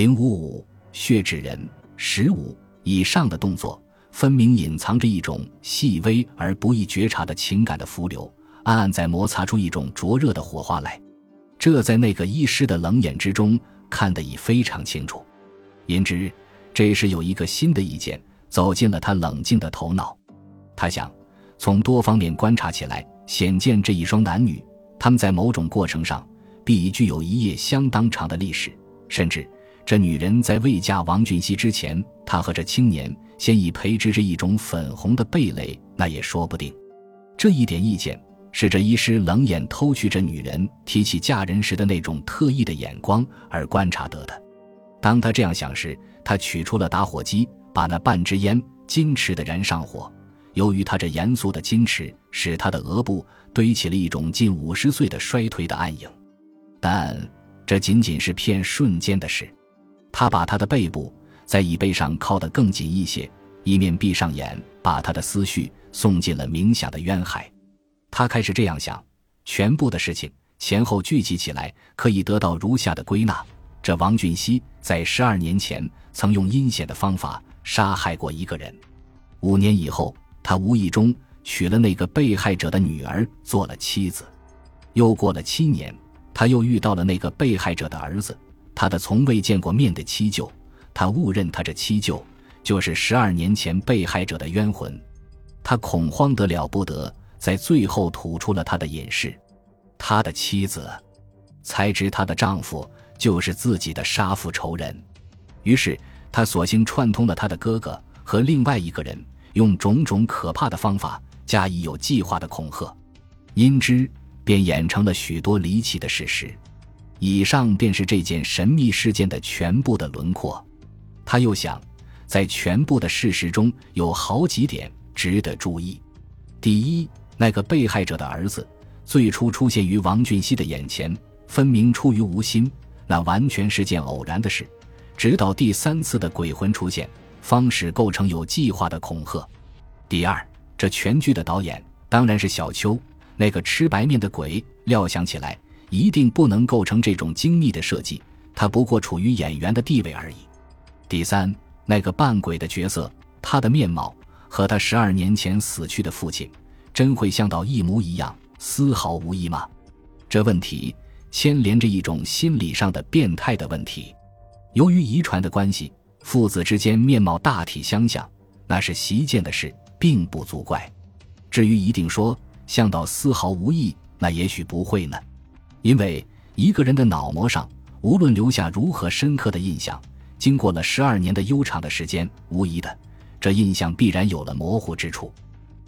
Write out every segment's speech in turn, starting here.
零五五血指人十五以上的动作，分明隐藏着一种细微而不易觉察的情感的浮流，暗暗在摩擦出一种灼热的火花来。这在那个医师的冷眼之中看得已非常清楚。因之，这时有一个新的意见走进了他冷静的头脑。他想，从多方面观察起来，显见这一双男女，他们在某种过程上必已具有一页相当长的历史，甚至。这女人在未嫁王俊熙之前，她和这青年先已培植着一种粉红的蓓蕾，那也说不定。这一点意见是这医师冷眼偷觑这女人提起嫁人时的那种特异的眼光而观察得的。当他这样想时，他取出了打火机，把那半支烟矜持地燃上火。由于他这严肃的矜持，使他的额部堆起了一种近五十岁的衰颓的暗影。但这仅仅是片瞬间的事。他把他的背部在椅背上靠得更紧一些，一面闭上眼，把他的思绪送进了冥想的渊海。他开始这样想：全部的事情前后聚集起来，可以得到如下的归纳：这王俊熙在十二年前曾用阴险的方法杀害过一个人；五年以后，他无意中娶了那个被害者的女儿做了妻子；又过了七年，他又遇到了那个被害者的儿子。他的从未见过面的妻舅，他误认他这妻舅就是十二年前被害者的冤魂，他恐慌得了不得，在最后吐出了他的隐士，他的妻子才知她的丈夫就是自己的杀父仇人，于是他索性串通了他的哥哥和另外一个人，用种种可怕的方法加以有计划的恐吓，因之便演成了许多离奇的事实。以上便是这件神秘事件的全部的轮廓。他又想，在全部的事实中有好几点值得注意。第一，那个被害者的儿子最初出现于王俊熙的眼前，分明出于无心，那完全是件偶然的事。直到第三次的鬼魂出现，方始构成有计划的恐吓。第二，这全剧的导演当然是小秋，那个吃白面的鬼。料想起来。一定不能构成这种精密的设计，他不过处于演员的地位而已。第三，那个扮鬼的角色，他的面貌和他十二年前死去的父亲，真会像到一模一样，丝毫无异吗？这问题牵连着一种心理上的变态的问题。由于遗传的关系，父子之间面貌大体相像，那是习见的事，并不足怪。至于一定说像到丝毫无异，那也许不会呢。因为一个人的脑膜上，无论留下如何深刻的印象，经过了十二年的悠长的时间，无疑的，这印象必然有了模糊之处。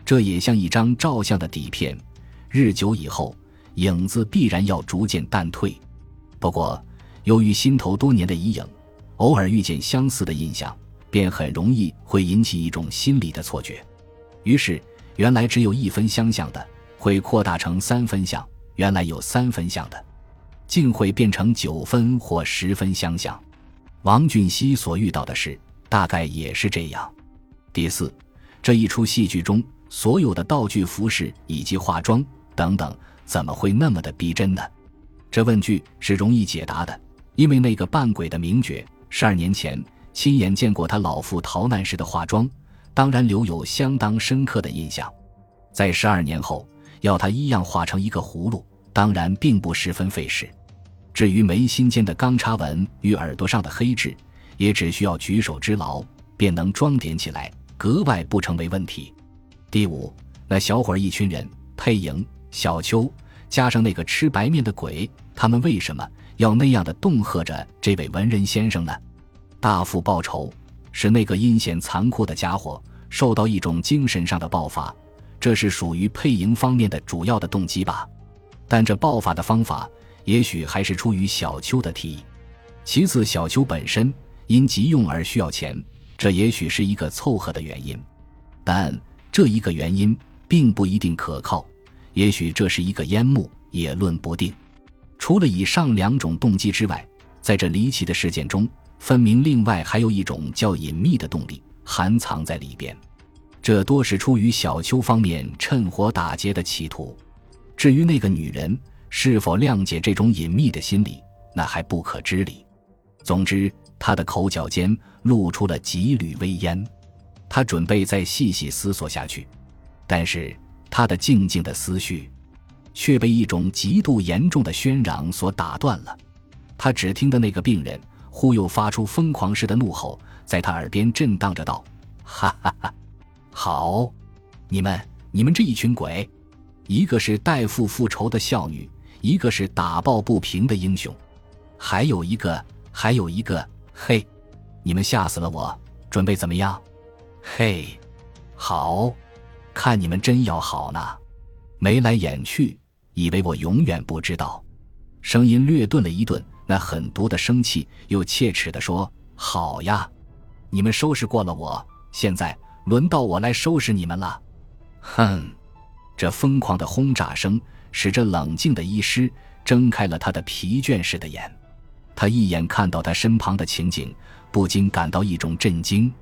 这也像一张照相的底片，日久以后，影子必然要逐渐淡退。不过，由于心头多年的遗影，偶尔遇见相似的印象，便很容易会引起一种心理的错觉。于是，原来只有一分相像的，会扩大成三分像。原来有三分像的，竟会变成九分或十分相像。王俊熙所遇到的事，大概也是这样。第四，这一出戏剧中所有的道具、服饰以及化妆等等，怎么会那么的逼真呢？这问句是容易解答的，因为那个扮鬼的名角，十二年前亲眼见过他老父逃难时的化妆，当然留有相当深刻的印象。在十二年后。要他一样画成一个葫芦，当然并不十分费事。至于眉心间的钢叉纹与耳朵上的黑痣，也只需要举手之劳，便能装点起来，格外不成为问题。第五，那小伙儿一群人，佩莹、小秋，加上那个吃白面的鬼，他们为什么要那样的恫吓着这位文人先生呢？大富报仇，使那个阴险残酷的家伙受到一种精神上的爆发。这是属于配营方面的主要的动机吧，但这爆发的方法也许还是出于小邱的提议。其次，小邱本身因急用而需要钱，这也许是一个凑合的原因。但这一个原因并不一定可靠，也许这是一个烟幕，也论不定。除了以上两种动机之外，在这离奇的事件中，分明另外还有一种较隐秘的动力含藏在里边。这多是出于小邱方面趁火打劫的企图，至于那个女人是否谅解这种隐秘的心理，那还不可知理。总之，他的口角间露出了几缕微烟。他准备再细细思索下去，但是他的静静的思绪却被一种极度严重的喧嚷所打断了。他只听得那个病人忽又发出疯狂似的怒吼，在他耳边震荡着道：“哈哈哈，好，你们，你们这一群鬼，一个是代父复仇的孝女，一个是打抱不平的英雄，还有一个，还有一个，嘿，你们吓死了我，准备怎么样？”嘿，好，看你们真要好呢，眉来眼去，以为我永远不知道。声音略顿了一顿，那狠毒的生气又切齿地说：“好呀，你们收拾过了我，现在轮到我来收拾你们了。”哼！这疯狂的轰炸声使这冷静的医师睁开了他的疲倦似的眼，他一眼看到他身旁的情景，不禁感到一种震惊。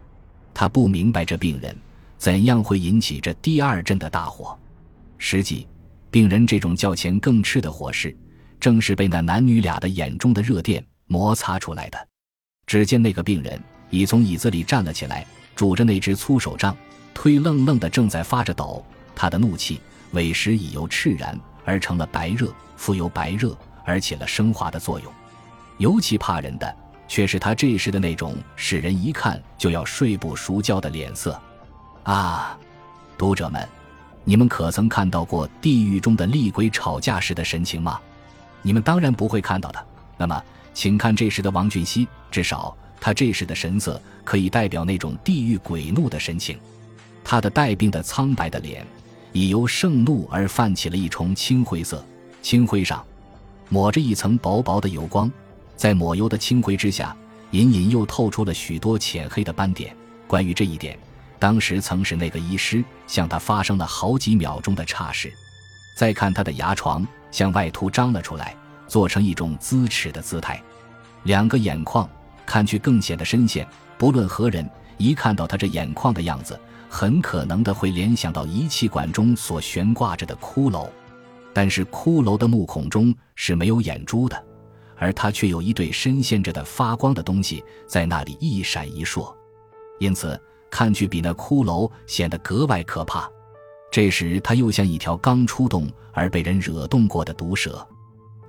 他不明白这病人怎样会引起这第二阵的大火。实际，病人这种较前更炽的火势，正是被那男女俩的眼中的热电摩擦出来的。只见那个病人已从椅子里站了起来，拄着那只粗手杖，推愣愣的正在发着抖。他的怒气委实已由炽然而成了白热，复由白热而起了升华的作用。尤其怕人的。却是他这时的那种使人一看就要睡不熟觉的脸色，啊，读者们，你们可曾看到过地狱中的厉鬼吵架时的神情吗？你们当然不会看到的。那么，请看这时的王俊熙，至少他这时的神色可以代表那种地狱鬼怒的神情。他的带病的苍白的脸，已由盛怒而泛起了一重青灰色，青灰上抹着一层薄薄的油光。在抹油的青灰之下，隐隐又透出了许多浅黑的斑点。关于这一点，当时曾使那个医师向他发生了好几秒钟的差事。再看他的牙床向外凸张了出来，做成一种龇齿的姿态。两个眼眶看去更显得深陷。不论何人，一看到他这眼眶的样子，很可能的会联想到仪器管中所悬挂着的骷髅。但是骷髅的目孔中是没有眼珠的。而他却有一对深陷着的发光的东西在那里一闪一烁，因此看去比那骷髅显得格外可怕。这时他又像一条刚出洞而被人惹动过的毒蛇，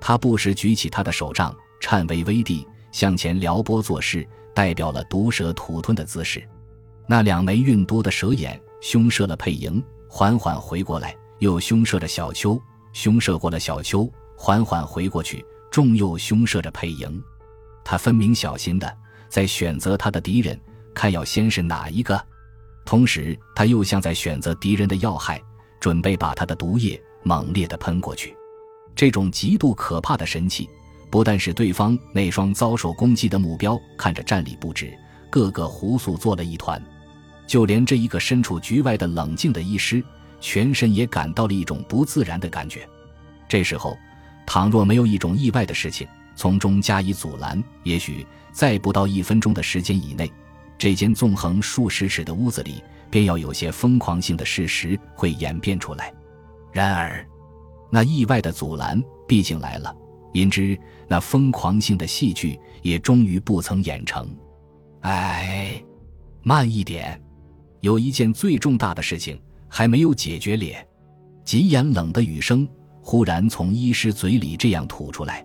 他不时举起他的手杖，颤巍巍地向前撩拨作势，代表了毒蛇吐吞的姿势。那两枚运毒的蛇眼凶射了佩莹，缓缓回过来，又凶射着小秋，凶射过了小秋，缓缓回过去。重又凶射着佩莹，他分明小心的在选择他的敌人，看要先是哪一个。同时，他又像在选择敌人的要害，准备把他的毒液猛烈的喷过去。这种极度可怕的神器，不但使对方那双遭受攻击的目标看着站立不止，个个胡素做了一团，就连这一个身处局外的冷静的医师，全身也感到了一种不自然的感觉。这时候。倘若没有一种意外的事情从中加以阻拦，也许在不到一分钟的时间以内，这间纵横数十尺的屋子里便要有些疯狂性的事实会演变出来。然而，那意外的阻拦毕竟来了，因之那疯狂性的戏剧也终于不曾演成。哎，慢一点，有一件最重大的事情还没有解决咧。极严冷的雨声。忽然从医师嘴里这样吐出来：“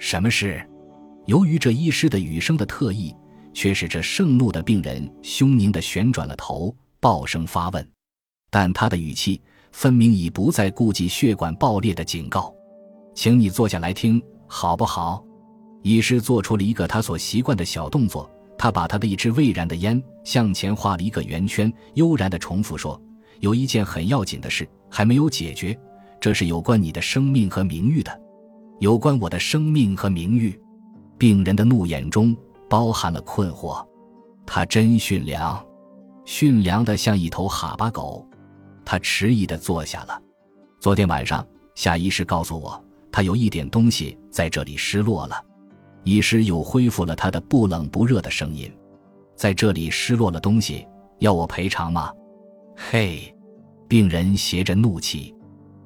什么事？”由于这医师的语声的特异，却使这盛怒的病人凶凝的旋转了头，爆声发问。但他的语气分明已不再顾及血管爆裂的警告。请你坐下来听，好不好？医师做出了一个他所习惯的小动作，他把他的一支未燃的烟向前画了一个圆圈，悠然地重复说：“有一件很要紧的事还没有解决。”这是有关你的生命和名誉的，有关我的生命和名誉。病人的怒眼中包含了困惑，他真驯良，驯良的像一头哈巴狗。他迟疑的坐下了。昨天晚上，夏医师告诉我，他有一点东西在这里失落了。医师又恢复了他的不冷不热的声音，在这里失落了东西，要我赔偿吗？嘿，病人携着怒气。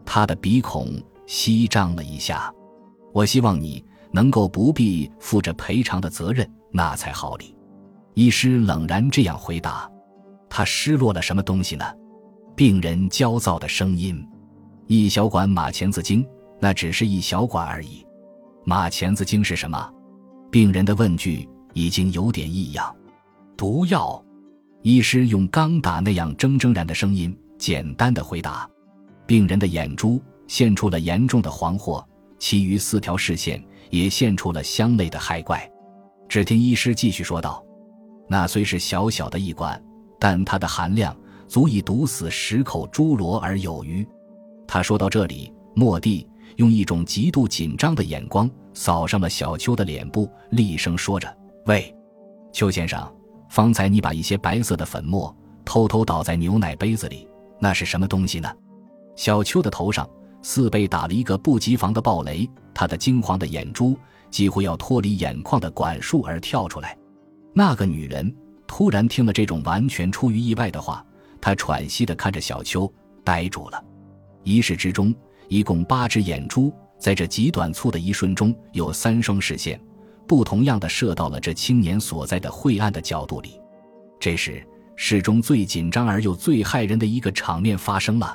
他的鼻孔翕张了一下，我希望你能够不必负着赔偿的责任，那才好理。医师冷然这样回答：“他失落了什么东西呢？”病人焦躁的声音：“一小管马钱子精，那只是一小管而已。马钱子精是什么？”病人的问句已经有点异样。毒药。医师用刚打那样铮铮然的声音，简单的回答。病人的眼珠现出了严重的黄货，其余四条视线也现出了香类的害怪。只听医师继续说道：“那虽是小小的一管，但它的含量足以毒死十口侏罗而有余。”他说到这里，蓦地用一种极度紧张的眼光扫上了小邱的脸部，厉声说着：“喂，邱先生，方才你把一些白色的粉末偷偷倒在牛奶杯子里，那是什么东西呢？”小邱的头上似被打了一个不及防的暴雷，他的惊慌的眼珠几乎要脱离眼眶的管束而跳出来。那个女人突然听了这种完全出于意外的话，她喘息地看着小邱，呆住了。一世之中，一共八只眼珠，在这极短促的一瞬中，有三双视线，不同样的射到了这青年所在的晦暗的角度里。这时，世中最紧张而又最骇人的一个场面发生了。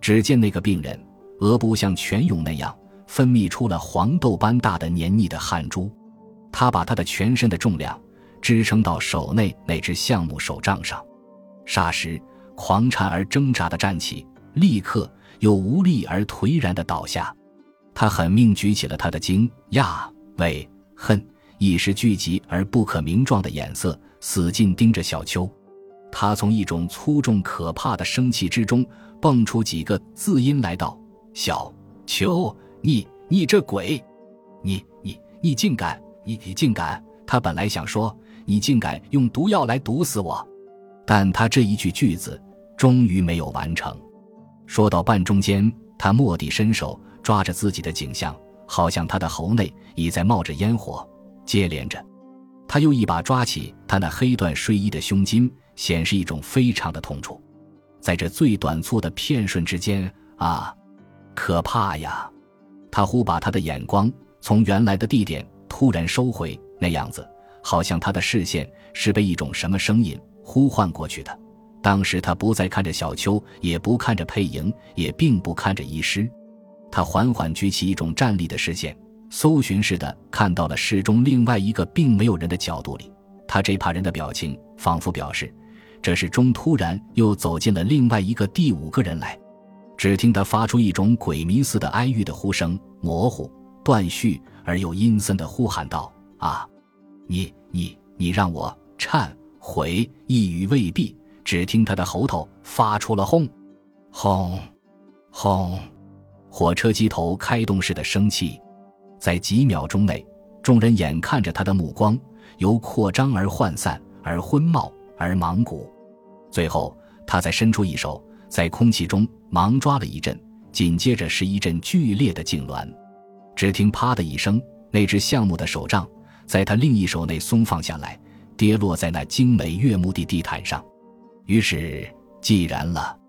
只见那个病人额部像泉涌那样分泌出了黄豆般大的黏腻的汗珠，他把他的全身的重量支撑到手内那只橡木手杖上，霎时狂颤而挣扎的站起，立刻又无力而颓然的倒下。他狠命举起了他的惊讶、畏恨一时聚集而不可名状的眼色，死劲盯着小秋。他从一种粗重可怕的生气之中蹦出几个字音来道：“小秋，你你这鬼，你你你竟敢，你你竟敢！他本来想说你竟敢用毒药来毒死我，但他这一句句子终于没有完成。说到半中间，他蓦地伸手抓着自己的颈项，好像他的喉内已在冒着烟火。接连着，他又一把抓起他那黑缎睡衣的胸襟。显示一种非常的痛楚，在这最短促的片瞬之间啊，可怕呀！他忽把他的眼光从原来的地点突然收回，那样子好像他的视线是被一种什么声音呼唤过去的。当时他不再看着小秋，也不看着佩莹，也并不看着医师，他缓缓举起一种站立的视线，搜寻似的看到了室中另外一个并没有人的角度里，他这怕人的表情仿佛表示。这时钟突然又走进了另外一个第五个人来，只听他发出一种鬼迷似的哀郁的呼声，模糊、断续而又阴森的呼喊道：“啊，你、你、你让我忏悔！”一语未毕，只听他的喉头发出了轰、轰、轰，火车机头开动似的生气。在几秒钟内，众人眼看着他的目光由扩张而涣散，而昏冒，而茫古。最后，他再伸出一手，在空气中忙抓了一阵，紧接着是一阵剧烈的痉挛。只听“啪”的一声，那只橡木的手杖在他另一手内松放下来，跌落在那精美悦目的地毯上。于是，既然了。